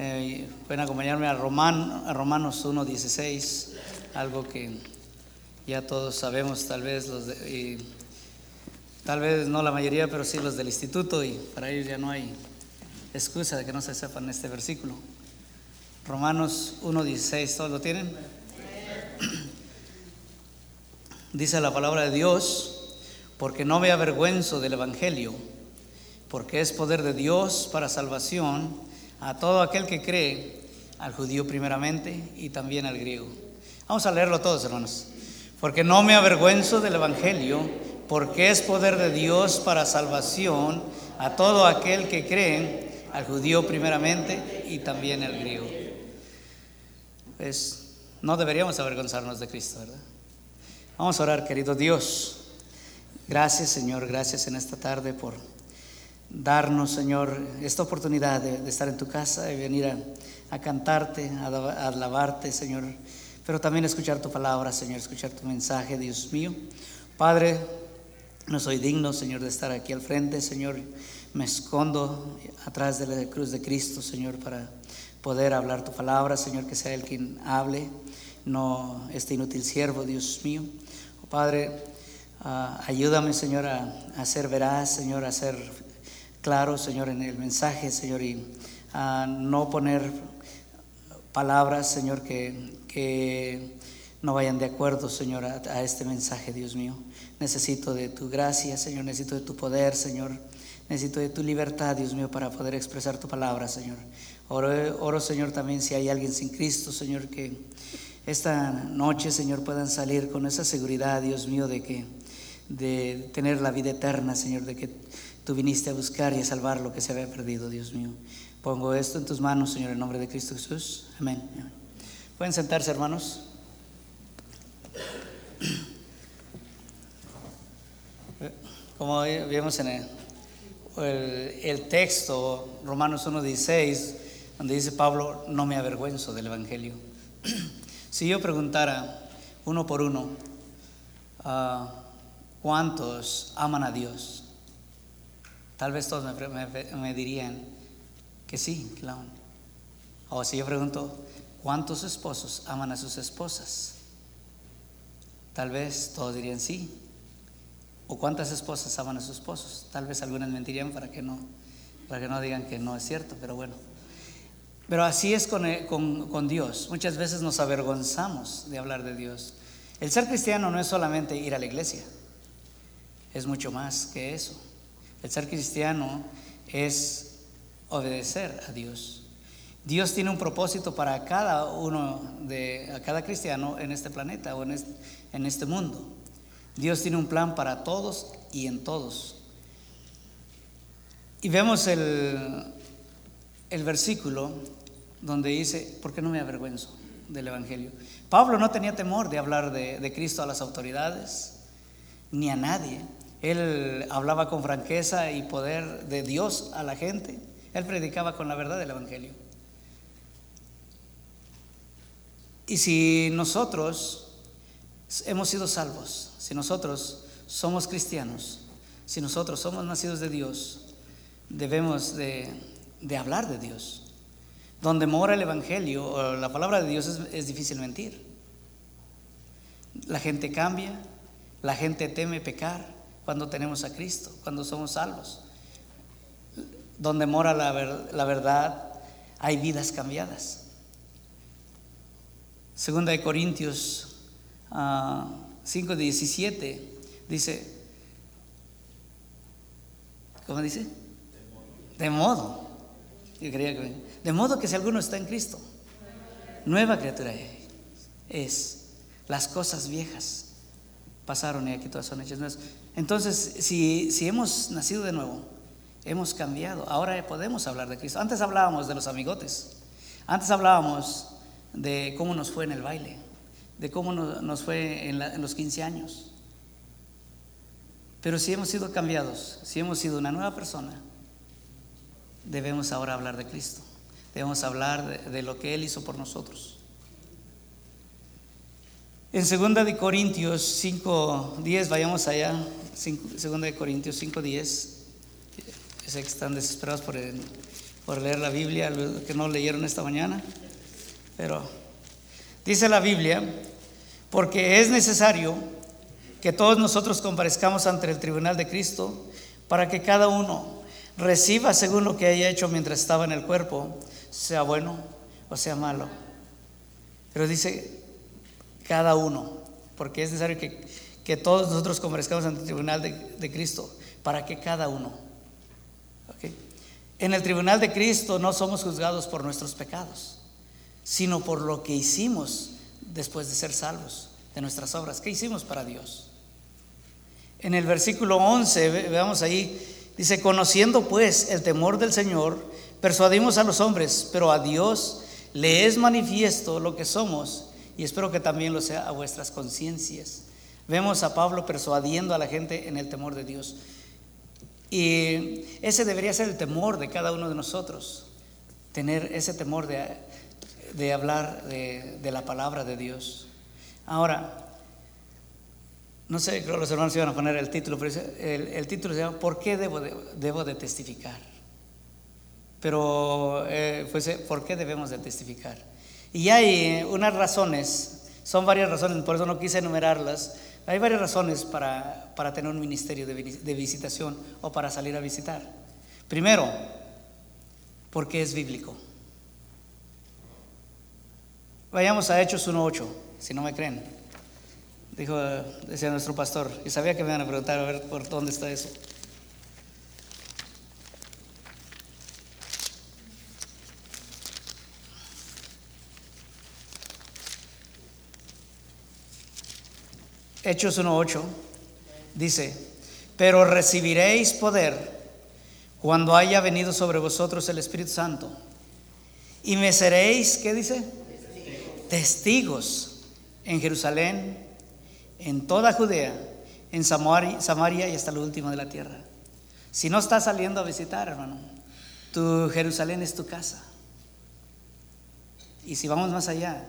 Eh, pueden acompañarme a, Roman, a Romanos 1.16, algo que ya todos sabemos, tal vez los de, y, tal vez no la mayoría, pero sí los del instituto, y para ellos ya no hay excusa de que no se sepan este versículo. Romanos 1.16, ¿todos lo tienen? Dice la palabra de Dios, porque no me avergüenzo del Evangelio, porque es poder de Dios para salvación a todo aquel que cree, al judío primeramente y también al griego. Vamos a leerlo todos, hermanos. Porque no me avergüenzo del Evangelio, porque es poder de Dios para salvación a todo aquel que cree, al judío primeramente y también al griego. Pues no deberíamos avergonzarnos de Cristo, ¿verdad? Vamos a orar, querido Dios. Gracias, Señor, gracias en esta tarde por darnos, Señor, esta oportunidad de, estar en tu casa, y venir a, cantarte, a, alabarte, Señor, pero también escuchar tu palabra, Señor, escuchar tu mensaje, Dios mío. Padre, no soy digno, Señor, de estar aquí al frente, Señor. Me escondo atrás de la cruz de Cristo, Señor, para poder hablar tu palabra, Señor, que sea el quien hable, no este inútil siervo, Dios mío. Padre, uh, ayúdame, Señor, a, a, ser veraz, Señor, a ser claro, Señor, en el mensaje, Señor, y a no poner palabras, Señor, que, que no vayan de acuerdo, Señor, a, a, este mensaje, Dios mío. Necesito de tu gracia, Señor, necesito de tu poder, Señor. Necesito de tu libertad, Dios mío, para poder expresar tu palabra, Señor. Oro, oro, Señor, también si hay alguien sin Cristo, Señor, que esta noche, Señor, puedan salir con esa seguridad, Dios mío, de que de tener la vida eterna, Señor, de que tú viniste a buscar y a salvar lo que se había perdido, Dios mío. Pongo esto en tus manos, Señor, en nombre de Cristo Jesús. Amén. Pueden sentarse, hermanos. Como vimos en el, el, el texto, Romanos 1.16, donde dice Pablo, no me avergüenzo del Evangelio. si yo preguntara uno por uno, uh, ¿cuántos aman a Dios? Tal vez todos me, dirían que sí, aman. O si yo pregunto, ¿cuántos esposos aman a sus esposas? Tal vez todos dirían sí. ¿O cuántas esposas aman a sus esposos? Tal vez algunas mentirían para que no, para que no digan que no es cierto, pero bueno. Pero así es con, con, con, Dios. Muchas veces nos avergonzamos de hablar de Dios. El ser cristiano no es solamente ir a la iglesia, es mucho más que eso. El ser cristiano es obedecer a Dios. Dios tiene un propósito para cada uno de, a cada cristiano en este planeta o en este, mundo. Dios tiene un plan para todos y en todos. Y vemos el, el versículo donde dice, ¿por qué no me avergüenzo del Evangelio? Pablo no tenía temor de hablar de, Cristo a las autoridades ni a nadie. Él hablaba con franqueza y poder de Dios a la gente. Él predicaba con la verdad del Evangelio. Y si nosotros hemos sido salvos, si nosotros somos cristianos, si nosotros somos nacidos de Dios, debemos de, hablar de Dios. Donde mora el Evangelio o la palabra de Dios es, difícil mentir. La gente cambia, la gente teme pecar cuando tenemos a Cristo, cuando somos salvos. Donde mora la, ver, la verdad, hay vidas cambiadas. Segunda de Corintios uh, 5:17 dice, ¿cómo dice? De modo. Yo creía que de modo que si alguno está en Cristo, nueva criatura es. Las cosas viejas pasaron y aquí todas son hechas nuevas. Entonces, si, si hemos nacido de nuevo, hemos cambiado, ahora podemos hablar de Cristo. Antes hablábamos de los amigotes, antes hablábamos de cómo nos fue en el baile, de cómo nos fue en, los 15 años. Pero si hemos sido cambiados, si hemos sido una nueva persona, debemos ahora hablar de Cristo. Debemos hablar de, de lo que Él hizo por nosotros. En 2 de Corintios 5:10, vayamos allá. 2 de Corintios 5:10. Sé que están desesperados por el, por leer la Biblia, que no leyeron esta mañana. Pero dice la Biblia, porque es necesario que todos nosotros comparezcamos ante el tribunal de Cristo para que cada uno reciba según lo que haya hecho mientras estaba en el cuerpo, sea bueno o sea malo. Pero dice cada uno, porque es necesario que, todos nosotros comparezcamos ante el tribunal de, Cristo, para que cada uno. En el tribunal de Cristo no somos juzgados por nuestros pecados, sino por lo que hicimos después de ser salvos, de nuestras obras. ¿Qué hicimos para Dios? En el versículo 11, veamos ahí, dice, conociendo pues el temor del Señor, persuadimos a los hombres, pero a Dios le es manifiesto lo que somos y espero que también lo sea a vuestras conciencias. Vemos a Pablo persuadiendo a la gente en el temor de Dios. Y ese debería ser el temor de cada uno de nosotros, tener ese temor de, hablar de, la palabra de Dios. Ahora, no sé, creo que los hermanos iban a poner el título, pero el, título se llama ¿Por qué debo de, debo de testificar? Pero, eh, pues, ¿por qué debemos de testificar? Y hay unas razones, son varias razones, por eso no quise enumerarlas, hay varias razones para, tener un ministerio de, visitación o para salir a visitar. Primero, porque es bíblico. Vayamos a Hechos 1.8, si no me creen. Dijo, decía nuestro pastor, y sabía que me iban a preguntar a ver por dónde está eso. Hechos 1.8 dice, pero recibiréis poder cuando haya venido sobre vosotros el Espíritu Santo. Y me seréis, ¿qué dice? Testigos, en Jerusalén, en toda Judea, en Samaria, Samaria y hasta lo último de la tierra. Si no estás saliendo a visitar, hermano, tu Jerusalén es tu casa. Y si vamos más allá,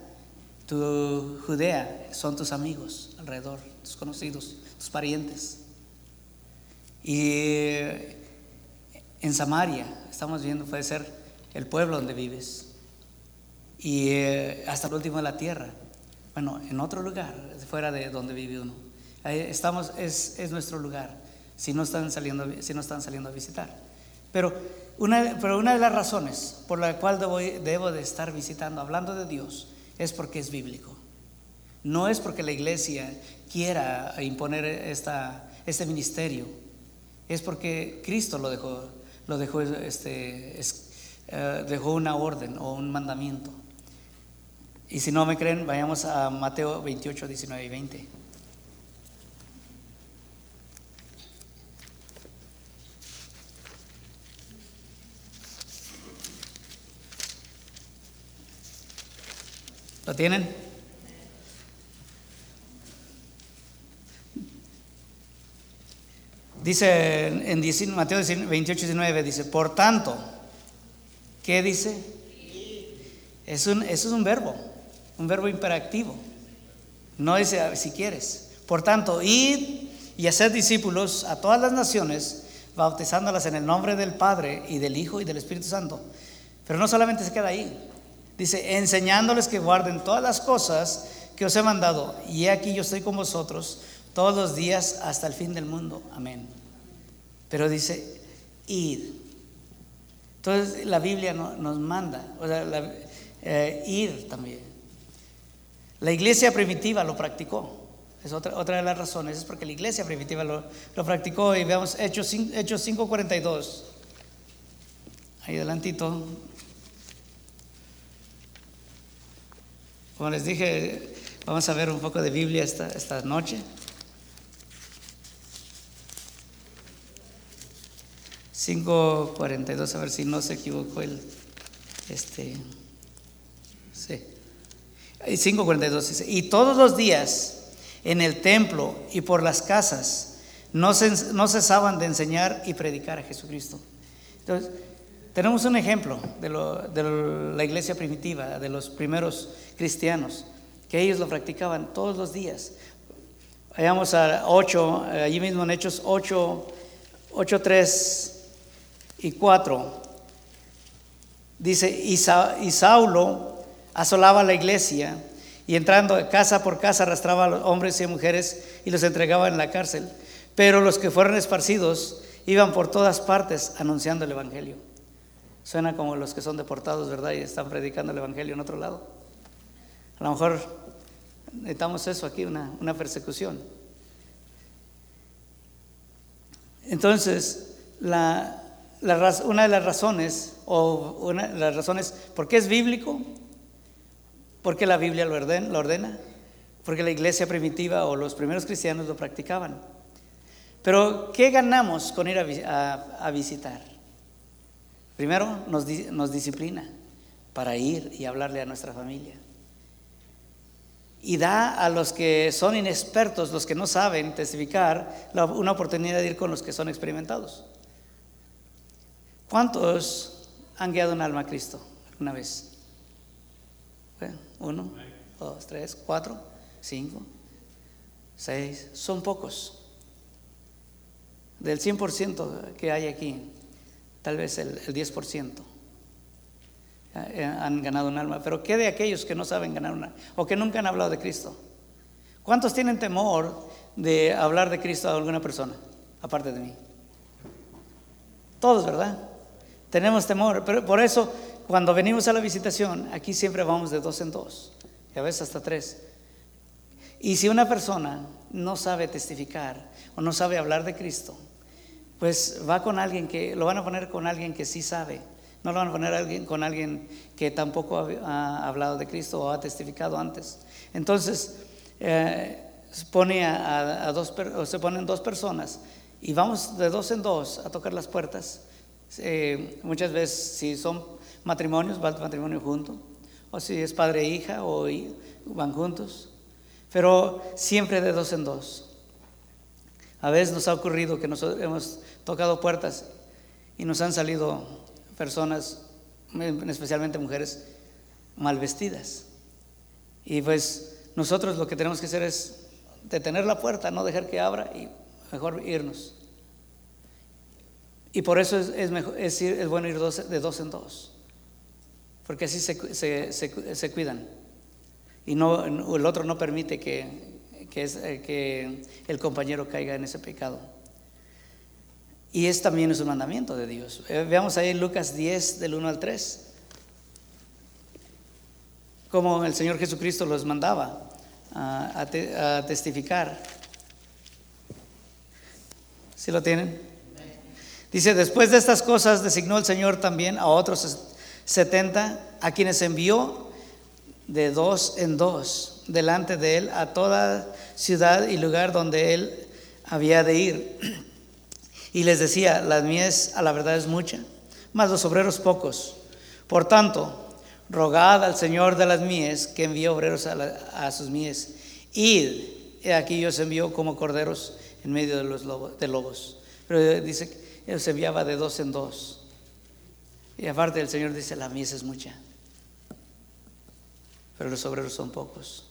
tu Judea son tus amigos alrededor, tus conocidos, tus parientes. Y en Samaria, estamos viendo, puede ser el pueblo donde vives. Y eh, hasta el último de la tierra. Bueno, en otro lugar, fuera de donde vive uno. Ahí estamos, es, es nuestro lugar, si no, están saliendo, si no están saliendo a visitar. Pero una, pero una de las razones por la cual debo, debo de estar visitando, hablando de Dios, es porque es bíblico. No es porque la iglesia quiera imponer esta, este ministerio, es porque Cristo lo dejó, lo dejó, este, eh, dejó una orden o un mandamiento. Y si no me creen, vayamos a Mateo 28, 19 y 20. ¿Lo tienen? Dice en Mateo 28, 19, dice, por tanto, ¿qué dice? Es un, eso es un verbo, un verbo imperativo. No dice si quieres. Por tanto, id y hacer discípulos a todas las naciones, bautizándolas en el nombre del Padre y del Hijo y del Espíritu Santo. Pero no solamente se queda ahí. Dice, enseñándoles que guarden todas las cosas que os he mandado. Y aquí yo estoy con vosotros todos los días hasta el fin del mundo. Amén. Pero dice, id. Entonces la Biblia nos manda, o sea, eh, ir también. La iglesia primitiva lo practicó. Es otra, otra de las razones, es porque la iglesia primitiva lo, practicó. Y veamos Hechos, Hechos 5.42. Ahí adelantito, Como les dije, vamos a ver un poco de Biblia esta, esta noche. Cinco cuarenta y dos, a ver si no se equivocó el este sí. 5.42 dice, y todos los días en el templo y por las casas no, no cesaban de enseñar y predicar a Jesucristo. Entonces, tenemos un ejemplo de, la iglesia primitiva, de los primeros cristianos, que ellos lo practicaban todos los días. Vayamos a 8, allí mismo en Hechos 8, 8, 3 y 4. Dice, y, Saulo asolaba la iglesia y entrando casa por casa arrastraba a los hombres y mujeres y los entregaba en la cárcel. Pero los que fueron esparcidos iban por todas partes anunciando el Evangelio. Suena como los que son deportados, ¿verdad? Y están predicando el Evangelio en otro lado. A lo mejor necesitamos eso aquí, una, persecución. Entonces, una de las razones, o una de las razones, ¿por qué es bíblico? Porque la Biblia lo ordena, lo ordena, porque la iglesia primitiva o los primeros cristianos lo practicaban. Pero, ¿qué ganamos con ir a, visitar? Primero, nos, disciplina para ir y hablarle a nuestra familia. Y da a los que son inexpertos, los que no saben testificar, una oportunidad de ir con los que son experimentados. ¿Cuántos han guiado un alma a Cristo alguna vez? Uno, dos, tres, cuatro, cinco, seis. Son pocos. Del 100% que hay aquí, tal vez el, 10% eh, han ganado un alma. Pero ¿qué de aquellos que no saben ganar una o que nunca han hablado de Cristo? ¿Cuántos tienen temor de hablar de Cristo a alguna persona, aparte de mí? Todos, ¿verdad? Tenemos temor, pero por eso cuando venimos a la visitación, aquí siempre vamos de dos en dos, y a veces hasta tres. Y si una persona no sabe testificar o no sabe hablar de Cristo, pues va con alguien que, lo van a poner con alguien que sí sabe. No lo van a poner con alguien que tampoco ha, hablado de Cristo o ha testificado antes. Entonces, eh, pone a, dos, se ponen dos personas y vamos de dos en dos a tocar las puertas. Eh, muchas veces, si son matrimonios, va el matrimonio junto. O si es padre e hija, o van juntos. Pero siempre de dos en dos. A veces nos ha ocurrido que nos hemos tocado puertas y nos han salido personas, especialmente mujeres, mal vestidas. Y pues nosotros lo que tenemos que hacer es detener la puerta, no dejar que abra y mejor irnos. Y por eso es, mejor, es, bueno ir de dos en dos, porque así se, cuidan. Y el otro no permite que, que, es, eh, que el compañero caiga en ese pecado. Y es también es un mandamiento de Dios. Eh, veamos ahí en Lucas 10, del 1 al 3, como el Señor Jesucristo los mandaba a, a testificar. ¿Sí lo tienen? Dice, después de estas cosas designó el Señor también a otros 70, a quienes envió de dos en dos delante de él a toda ciudad y lugar donde él había de ir. Y les decía, la mies a la verdad es mucha, mas los obreros pocos. Por tanto, rogad al Señor de las mies que envíe obreros a, sus mies. Id, he aquí yo os envío como corderos en medio de los lobos, de lobos. Pero dice, él se enviaba de dos en dos. Y aparte el Señor dice, la mies es mucha, pero los obreros son pocos.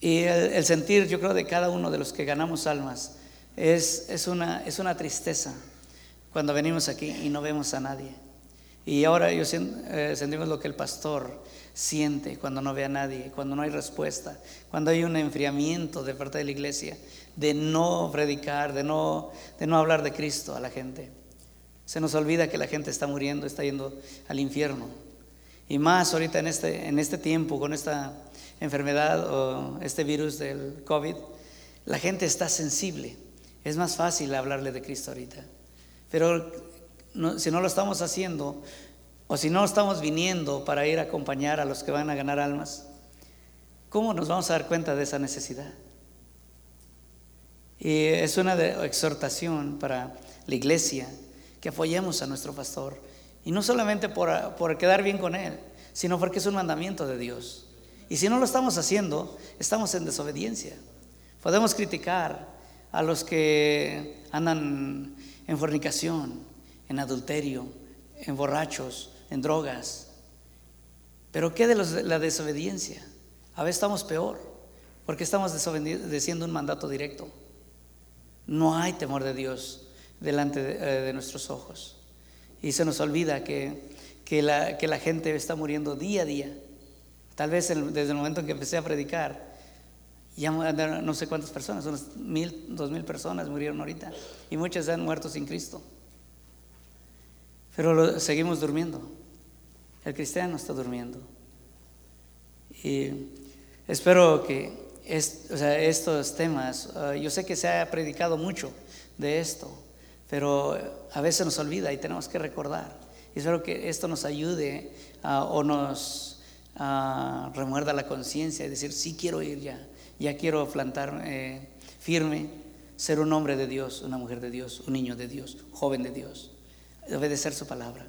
Y el, sentir, yo creo, de cada uno de los que ganamos almas es, es, una, es una tristeza cuando venimos aquí y no vemos a nadie. Y ahora yo eh, sentimos lo que el pastor siente cuando no ve a nadie, cuando no hay respuesta, cuando hay un enfriamiento de parte de la iglesia, de no predicar, de no, de no hablar de Cristo a la gente. Se nos olvida que la gente está muriendo, está yendo al infierno. Y más ahorita en este, en este tiempo, con esta enfermedad o este virus del COVID, la gente está sensible. Es más fácil hablarle de Cristo ahorita. Pero si no lo estamos haciendo, o si no estamos viniendo para ir a acompañar a los que van a ganar almas, ¿cómo nos vamos a dar cuenta de esa necesidad? Y es una exhortación para la iglesia que apoyemos a nuestro pastor. Y no solamente por, por quedar bien con él, sino porque es un mandamiento de Dios. Y si no lo estamos haciendo, estamos en desobediencia. Podemos criticar a los que andan en fornicación, en adulterio, en borrachos, en drogas. Pero ¿qué de la desobediencia? A veces estamos peor, porque estamos desobedeciendo un mandato directo. No hay temor de Dios delante de, eh, nuestros ojos. Y se nos olvida que, que, la, que la gente está muriendo día a día. Tal vez desde el momento en que empecé a predicar, ya no sé cuántas personas, unas mil, dos mil personas murieron ahorita. Y muchas han muerto sin Cristo. Pero seguimos durmiendo. El cristiano está durmiendo. Y espero que estos temas, ah, yo sé que se ha predicado mucho de esto, pero a veces nos olvida y tenemos que recordar. Y espero que esto nos ayude ah, o nos remuerda la conciencia y decir, sí quiero ir ya, ya quiero plantar eh, firme, ser un hombre de Dios, una mujer de Dios, un niño de Dios, joven de Dios, obedecer su palabra.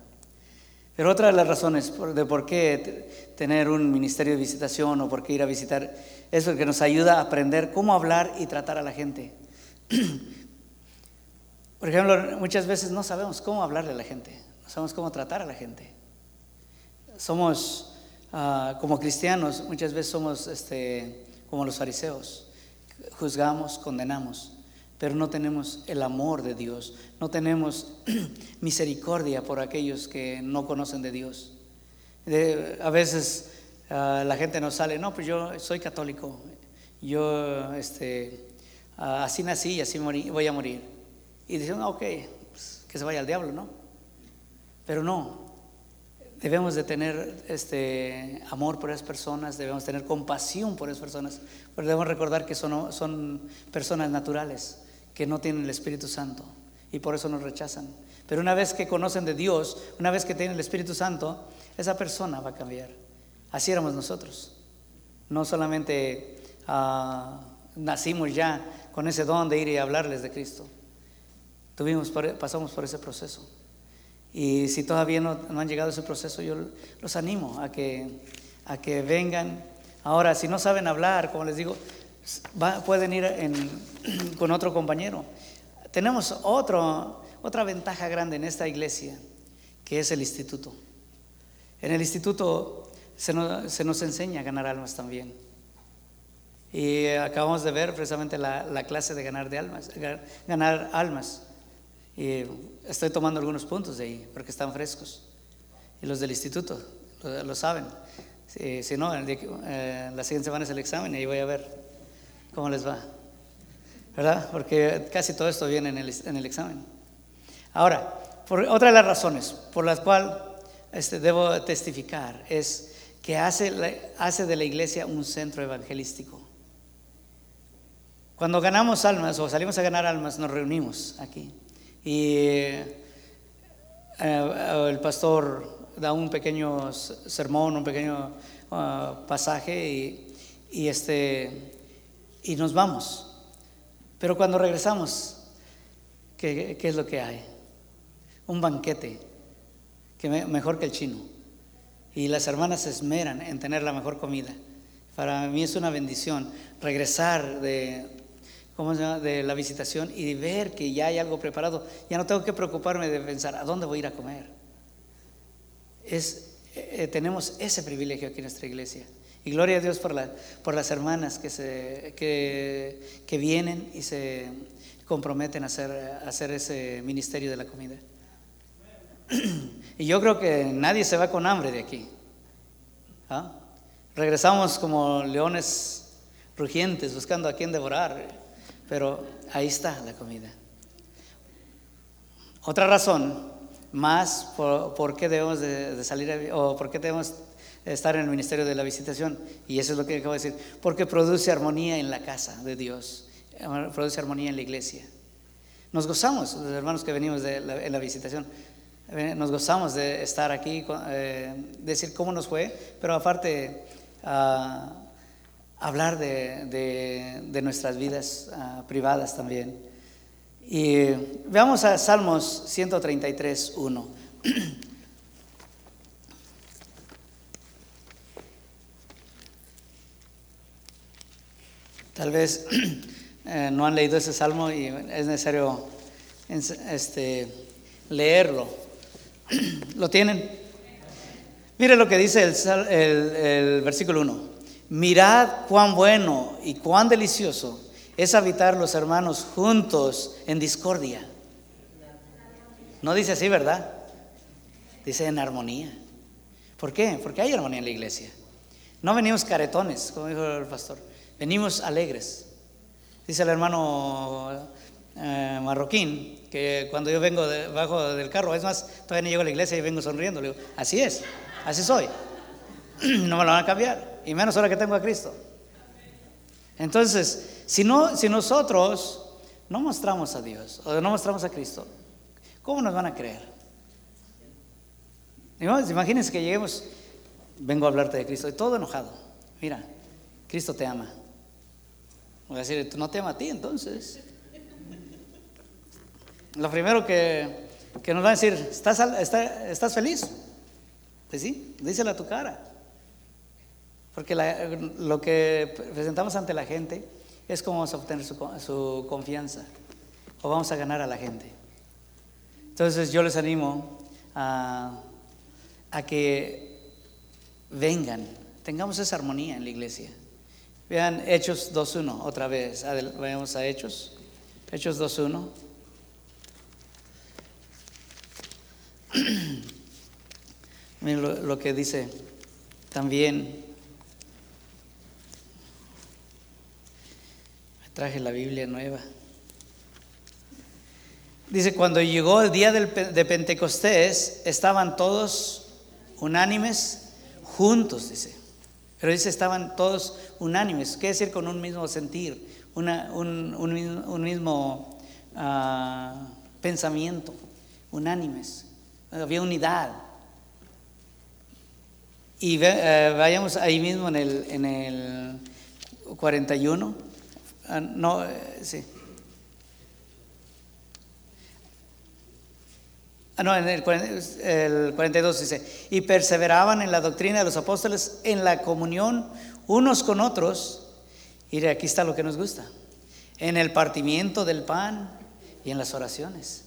Pero otra de las razones de por qué tener un ministerio de visitación o por qué ir a visitar es porque nos ayuda a aprender cómo hablar y tratar a la gente. Por ejemplo, muchas veces no sabemos cómo hablarle a la gente, no sabemos cómo tratar a la gente. Somos, ah, como cristianos, muchas veces somos este, como los fariseos, juzgamos, condenamos pero no tenemos el amor de Dios, no tenemos misericordia por aquellos que no conocen de Dios. a veces ah, la gente nos sale, no, pues yo soy católico, yo este, ah, así nací y así voy a morir. Y dicen, ok, pues, que se vaya al diablo, ¿no? Pero no, debemos de tener este amor por esas personas, debemos tener compasión por esas personas, pero debemos recordar que son, son personas naturales que no tienen el Espíritu Santo y por eso nos rechazan. Pero una vez que conocen de Dios, una vez que tienen el Espíritu Santo, esa persona va a cambiar. Así éramos nosotros. No solamente ah, nacimos ya con ese don de ir y hablarles de Cristo. Tuvimos, pasamos por ese proceso. Y si todavía no, han llegado a ese proceso, yo los animo a que, a que vengan. Ahora, si no saben hablar, como les digo, pueden ir con otro compañero. Tenemos otro, otra ventaja grande en esta iglesia, que es el instituto. En el instituto se nos, enseña a ganar almas también. Y acabamos de ver precisamente la, clase de ganar, de almas, ganar almas. Y estoy tomando algunos puntos de ahí, porque están frescos. Y los del instituto lo, saben. Si, no, eh, la siguiente semana es el examen y ahí voy a ver ¿Cómo les va? ¿Verdad? Porque casi todo esto viene en el, examen. Ahora, por, otra de las razones por las cuales este, debo testificar es que hace, hace de la iglesia un centro evangelístico. Cuando ganamos almas o salimos a ganar almas, nos reunimos aquí. Y eh, el pastor da un pequeño sermón, un pequeño ah, pasaje y, y este, y nos vamos. Pero cuando regresamos, ¿qué, es lo que hay? Un banquete, que mejor que el chino. Y las hermanas se esmeran en tener la mejor comida. Para mí es una bendición regresar de, ¿cómo se llama? de la visitación y ver que ya hay algo preparado. Ya no tengo que preocuparme de pensar, ¿a dónde voy a ir a comer? Es, eh, tenemos ese privilegio aquí en nuestra iglesia. Y gloria a Dios por, la, por las hermanas que, se, que, que, vienen y se comprometen a hacer, hacer ese ministerio de la comida. Y yo creo que nadie se va con hambre de aquí. ¿Ah? Regresamos como leones rugientes buscando a quien devorar, pero ahí está la comida. Otra razón más por, por qué debemos de, salir o por qué debemos estar en el ministerio de la visitación. Y eso es lo que acabo de decir. Porque produce armonía en la casa de Dios, produce armonía en la iglesia. Nos gozamos, los hermanos que venimos de la, en la visitación, eh, nos gozamos de estar aquí, eh, decir cómo nos fue, pero aparte ah, hablar de, de, nuestras vidas ah, privadas también. Y veamos a Salmos 133, 1. Tal vez eh, no han leído ese salmo y es necesario este, leerlo. ¿Lo tienen? Mire lo que dice el, el versículo 1. Mirad cuán bueno y cuán delicioso es habitar los hermanos juntos en discordia. No dice así, ¿verdad? Dice en armonía. ¿Por qué? Porque hay armonía en la iglesia. No venimos caretones, como dijo el pastor. Venimos alegres. Dice el hermano eh, marroquín que cuando yo vengo debajo del carro, es más, todavía no llego a la iglesia y vengo sonriendo. Le digo, así es, así soy. no me lo van a cambiar. Y menos ahora que tengo a Cristo. Entonces, si, no, si nosotros no mostramos a Dios o no mostramos a Cristo, ¿cómo nos van a creer? Imagínense que lleguemos, vengo a hablarte de Cristo, y todo enojado. Mira, Cristo te ama. Voy a decir, no te ama a ti entonces. Lo primero que, que nos va a decir, ¿estás, ¿estás feliz? Pues sí, díselo a tu cara. Porque lo que presentamos ante la gente es cómo vamos a obtener su, confianza o vamos a ganar a la gente. Entonces yo les animo a, que vengan, tengamos esa armonía en la iglesia. Vean Hechos 2.1, otra vez, vayamos a Hechos, Hechos 2.1. Miren lo que dice también Traje la Biblia nueva. Dice, cuando llegó el día de Pentecostés, estaban todos unánimes juntos, dice. Pero dice, estaban todos unánimes. ¿Qué decir con un mismo sentir? un, mismo ah, pensamiento, unánimes. Había unidad. Y eh, vayamos ahí mismo en el, en el 41. Ah, no, eh, sí. Ah, no, en el, 42 dice, y perseveraban en la doctrina de los apóstoles, en la comunión unos con otros, y aquí está lo que nos gusta, en el partimiento del pan y en las oraciones.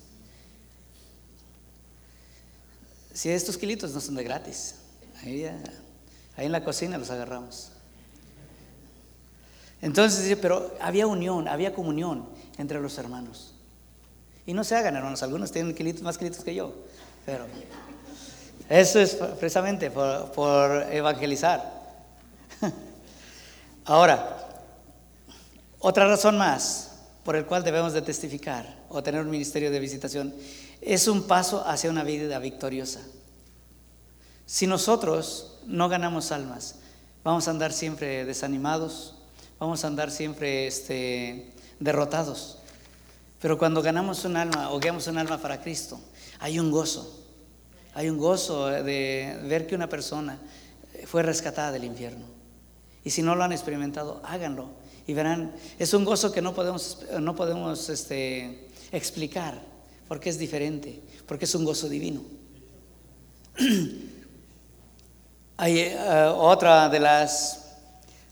Si estos kilitos no son de gratis, ahí en la cocina los agarramos. Entonces pero había unión, había comunión entre los hermanos. Y no se hagan, hermanos, algunos tienen más quilitos que yo, pero eso es precisamente por, evangelizar. Ahora, otra razón más por el cual debemos de testificar o tener un ministerio de visitación es un paso hacia una vida victoriosa. Si nosotros no ganamos almas, vamos a andar siempre desanimados, vamos a andar siempre este, derrotados. Pero cuando ganamos un alma o guiamos un alma para Cristo, hay un gozo. Hay un gozo de ver que una persona fue rescatada del infierno. Y si no lo han experimentado, háganlo. Y verán, es un gozo que no podemos, no podemos este, explicar, porque es diferente, porque es un gozo divino. Hay eh, otra de las...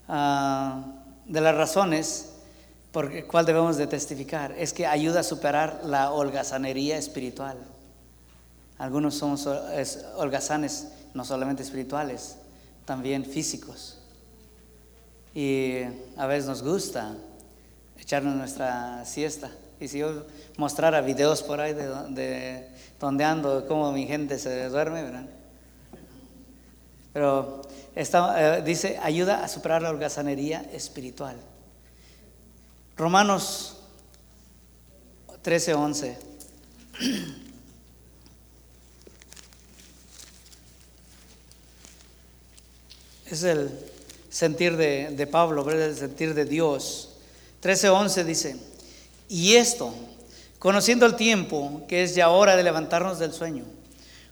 Ah, de las razones por cual debemos de testificar es que ayuda a superar la holgazanería espiritual. Algunos somos holgazanes no solamente espirituales, también físicos. Y a veces nos gusta echarnos nuestra siesta. Y si yo mostrara videos por ahí de, de donde ando, cómo mi gente se duerme, ¿verdad? Pero eh, dice, ayuda a superar la holgazanería espiritual. Romanos 13, 11. Es el sentir de, de Pablo, el sentir de Dios. 13:11 dice, y esto, conociendo el tiempo, que es ya hora de levantarnos del sueño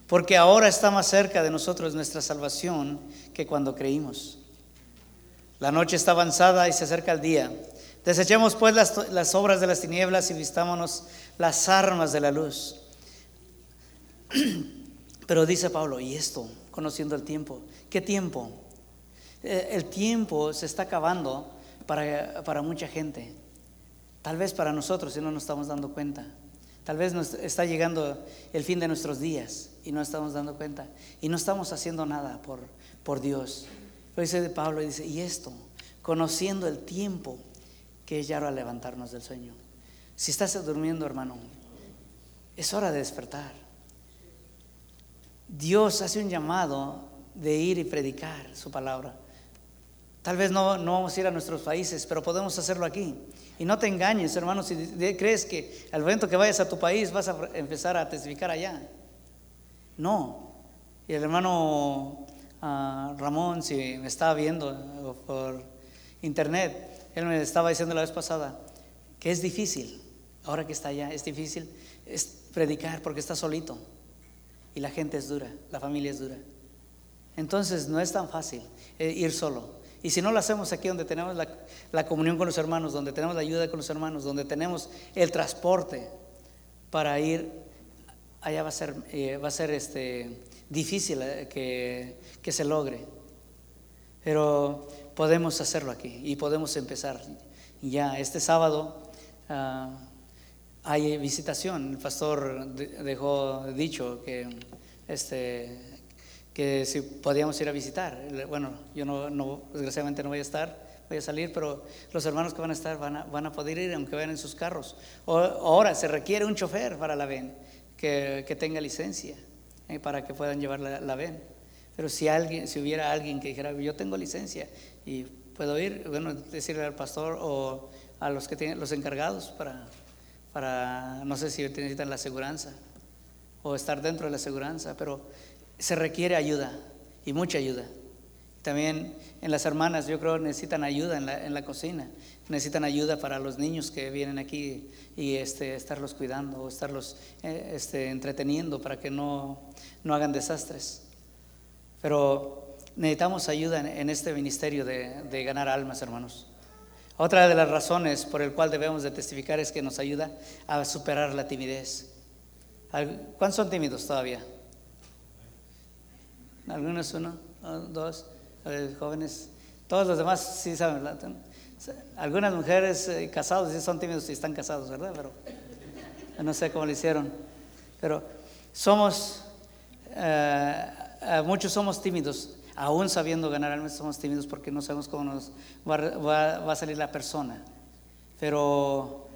porque ahora está más cerca de nosotros nuestra salvación que cuando creímos. La noche está avanzada y se acerca el día. Desechemos pues las, obras de las tinieblas y vistámonos las armas de la luz. Pero dice Pablo, ¿y esto? Conociendo el tiempo. ¿Qué tiempo? Eh, el tiempo se está acabando para, para mucha gente. Tal vez para nosotros si no nos estamos dando cuenta. Tal vez nos está llegando el fin de nuestros días y no estamos dando cuenta y no estamos haciendo nada por, por Dios. Pero dice Pablo, dice, y esto, conociendo el tiempo que es ya de levantarnos del sueño. Si estás durmiendo, hermano, es hora de despertar. Dios hace un llamado de ir y predicar su palabra. Tal vez no, no vamos a ir a nuestros países, pero podemos hacerlo aquí. Y no te engañes, hermano, si crees que al momento que vayas a tu país vas a empezar a testificar allá. No. Y el hermano ah, Ramón, si me estaba viendo por internet, él me estaba diciendo la vez pasada que es difícil, ahora que está allá, es difícil es predicar porque está solito. Y la gente es dura, la familia es dura. Entonces no es tan fácil eh, ir solo. Y si no lo hacemos aquí donde tenemos la, comunión con los hermanos, donde tenemos la ayuda con los hermanos, donde tenemos el transporte para ir, allá va a ser, eh, va a ser este, difícil eh, que, que, se logre. Pero podemos hacerlo aquí y podemos empezar. Ya este sábado ah, hay visitación. El pastor dejó dicho que este, que si podíamos ir a visitar. Bueno, yo no, desgraciadamente no voy a estar, voy a salir, pero los hermanos que van a estar van a, van a poder ir aunque vayan en sus carros. O, ahora se requiere un chofer para la VEN que, tenga licencia eh, para que puedan llevar la, la, VEN. Pero si alguien, si hubiera alguien que dijera, yo tengo licencia y puedo ir, bueno, decirle al pastor o a los que tienen los encargados para, para no sé si necesitan la aseguranza o estar dentro de la aseguranza, pero se requiere ayuda y mucha ayuda. También en las hermanas yo creo necesitan ayuda en la, en cocina, necesitan ayuda para los niños que vienen aquí y este, estarlos cuidando o estarlos eh, este, entreteniendo para que no, no, hagan desastres. Pero necesitamos ayuda en, este ministerio de, de, ganar almas, hermanos. Otra de las razones por el cual debemos de testificar es que nos ayuda a superar la timidez. ¿Cuántos son tímidos todavía? algunos uno, dos, jóvenes, todos los demás sí saben. Algunas mujeres eh, casadas sí son tímidos y están casados, ¿verdad? Pero no sé cómo lo hicieron. Pero somos, eh, eh, muchos somos tímidos, aún sabiendo ganar almas somos tímidos porque no sabemos cómo nos va, a salir la persona. Pero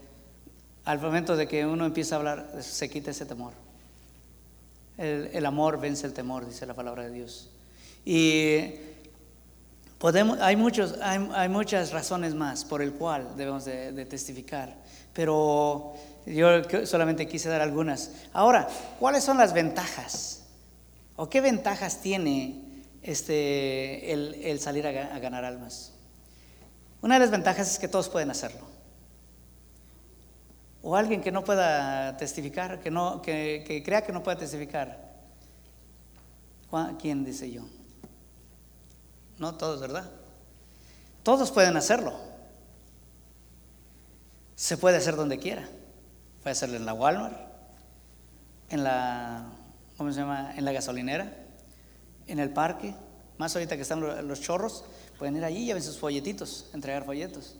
al momento de que uno empieza a hablar, se quita ese temor. El, amor vence el temor, dice la palabra de Dios. Y podemos, hay, muchos, hay, muchas razones más por el cual debemos de, testificar, pero yo solamente quise dar algunas. Ahora, ¿cuáles son las ventajas? ¿O qué ventajas tiene este, el, salir a, ganar almas? Una de las ventajas es que todos pueden hacerlo. O alguien que no pueda testificar, que, no, que, crea que no pueda testificar. ¿Quién dice yo? No todos, ¿verdad? Todos pueden hacerlo. Se puede hacer donde quiera. Puede hacerlo en la Walmart, en la, ¿cómo se llama? En la gasolinera, en el parque. Más ahorita que están los chorros, pueden ir allí y lleven sus folletitos, entregar folletos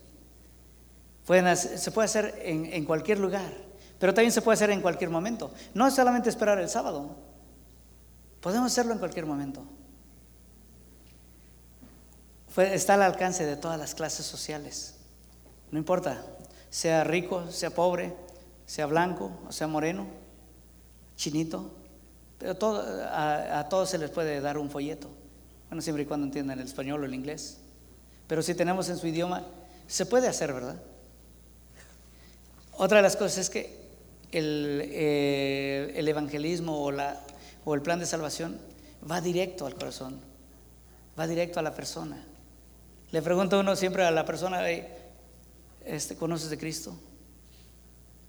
se puede hacer en, cualquier lugar, pero también se puede hacer en cualquier momento. No solamente esperar el sábado, podemos hacerlo en cualquier momento. Está al alcance de todas las clases sociales. No importa, sea rico, sea pobre, sea blanco sea moreno, chinito, pero a, todos se les puede dar un folleto. Bueno, siempre y cuando entiendan el español o el inglés. Pero si tenemos en su idioma, se puede hacer, ¿verdad? Otra de las cosas es que el, eh, el evangelismo o el plan de salvación va directo al corazón, va directo a la persona. Le pregunto uno siempre a la persona, este, ¿conoces de Cristo?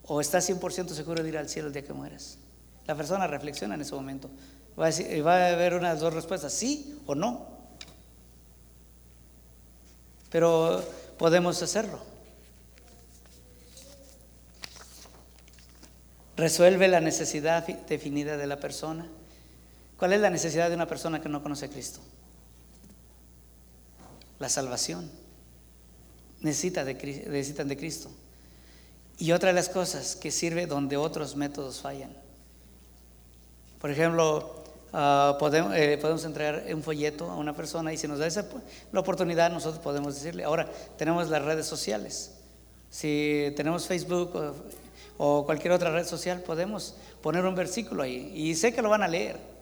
¿O estás 100% seguro de ir al cielo el día que mueres? La persona reflexiona en ese momento. Va a, va a haber unas dos respuestas, sí o no. Pero podemos hacerlo. resuelve la necesidad definida de la persona. ¿Cuál es la necesidad de una persona que no conoce a Cristo? La salvación. Necesita de, necesitan de Cristo. Y otra de las cosas que sirve donde otros métodos fallan. Por ejemplo, ah, podemos, eh, podemos, entregar un folleto a una persona y si nos da esa, la oportunidad nosotros podemos decirle. Ahora, tenemos las redes sociales. Si tenemos Facebook o cualquier otra red social, podemos poner un versículo ahí. Y sé que lo van a leer.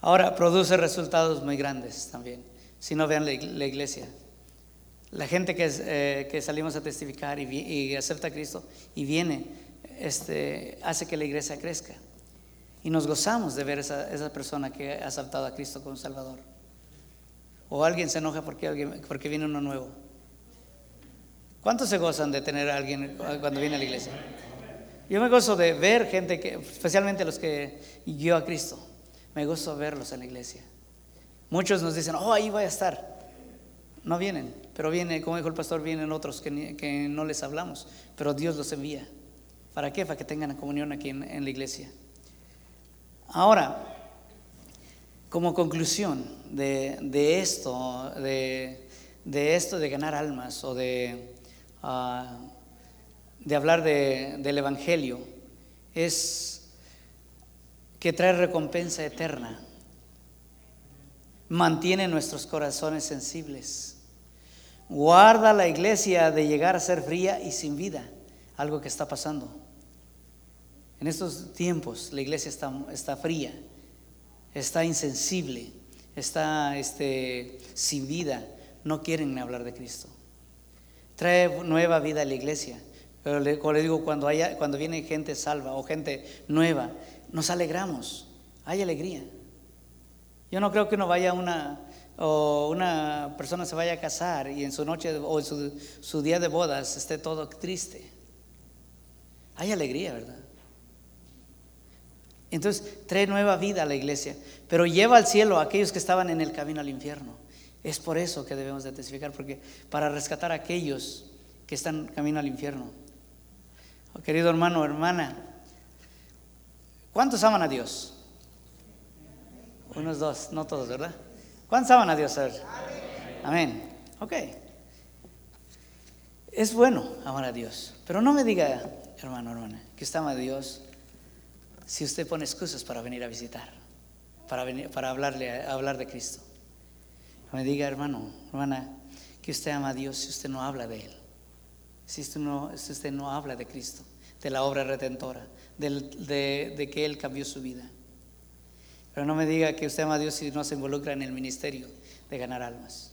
Ahora, produce resultados muy grandes también. Si no vean la, iglesia. La gente que, eh, que salimos a testificar y, acepta a Cristo y viene, este, hace que la iglesia crezca. Y nos gozamos de ver esa, esa persona que ha aceptado a Cristo como Salvador. O alguien se enoja porque, porque viene uno nuevo. ¿Cuántos se gozan de tener a alguien cuando viene a la iglesia? Yo me gozo de ver gente que, especialmente los que guió a Cristo, me gozo verlos en la iglesia. Muchos nos dicen, oh, ahí voy a estar. No vienen, pero viene, como dijo el pastor, vienen otros que, que no les hablamos, pero Dios los envía. ¿Para qué? Para que tengan comunión aquí en, la iglesia. Ahora, como conclusión de, esto, de, esto de ganar almas o de, ah, de hablar del Evangelio, es que trae recompensa eterna mantiene nuestros corazones sensibles. Guarda la iglesia de llegar a ser fría y sin vida, algo que está pasando. En estos tiempos la iglesia está, fría, está insensible, está este, sin vida, no quieren hablar de Cristo. Trae nueva vida a la iglesia. Pero le, digo, cuando viene gente salva o gente nueva, nos alegramos, hay alegría. Yo no creo que uno vaya a una, o una persona se vaya a casar y en su noche o en su, día de bodas esté todo triste. Hay alegría, ¿verdad? Entonces trae nueva vida a la iglesia, pero lleva al cielo a aquellos que estaban en el camino al infierno. Es por eso que debemos de testificar, porque para rescatar a aquellos que están camino al infierno. Oh, querido hermano, hermana, ¿cuántos aman a Dios? Unos dos, no todos, ¿verdad? ¿Cuántos aman a Dios? Amén. Ok. Es bueno amar a Dios, pero no me diga, hermano, hermana, que está ama a Dios si usted pone excusas para venir a visitar, para, venir, para hablarle, hablar de Cristo. No me diga, hermano, hermana, que usted ama a Dios si usted no habla de Él, si usted no, si usted no habla de Cristo, de la obra redentora, de, de que Él cambió su vida. Pero no me diga que usted ama a Dios si no se involucra en el ministerio de ganar almas.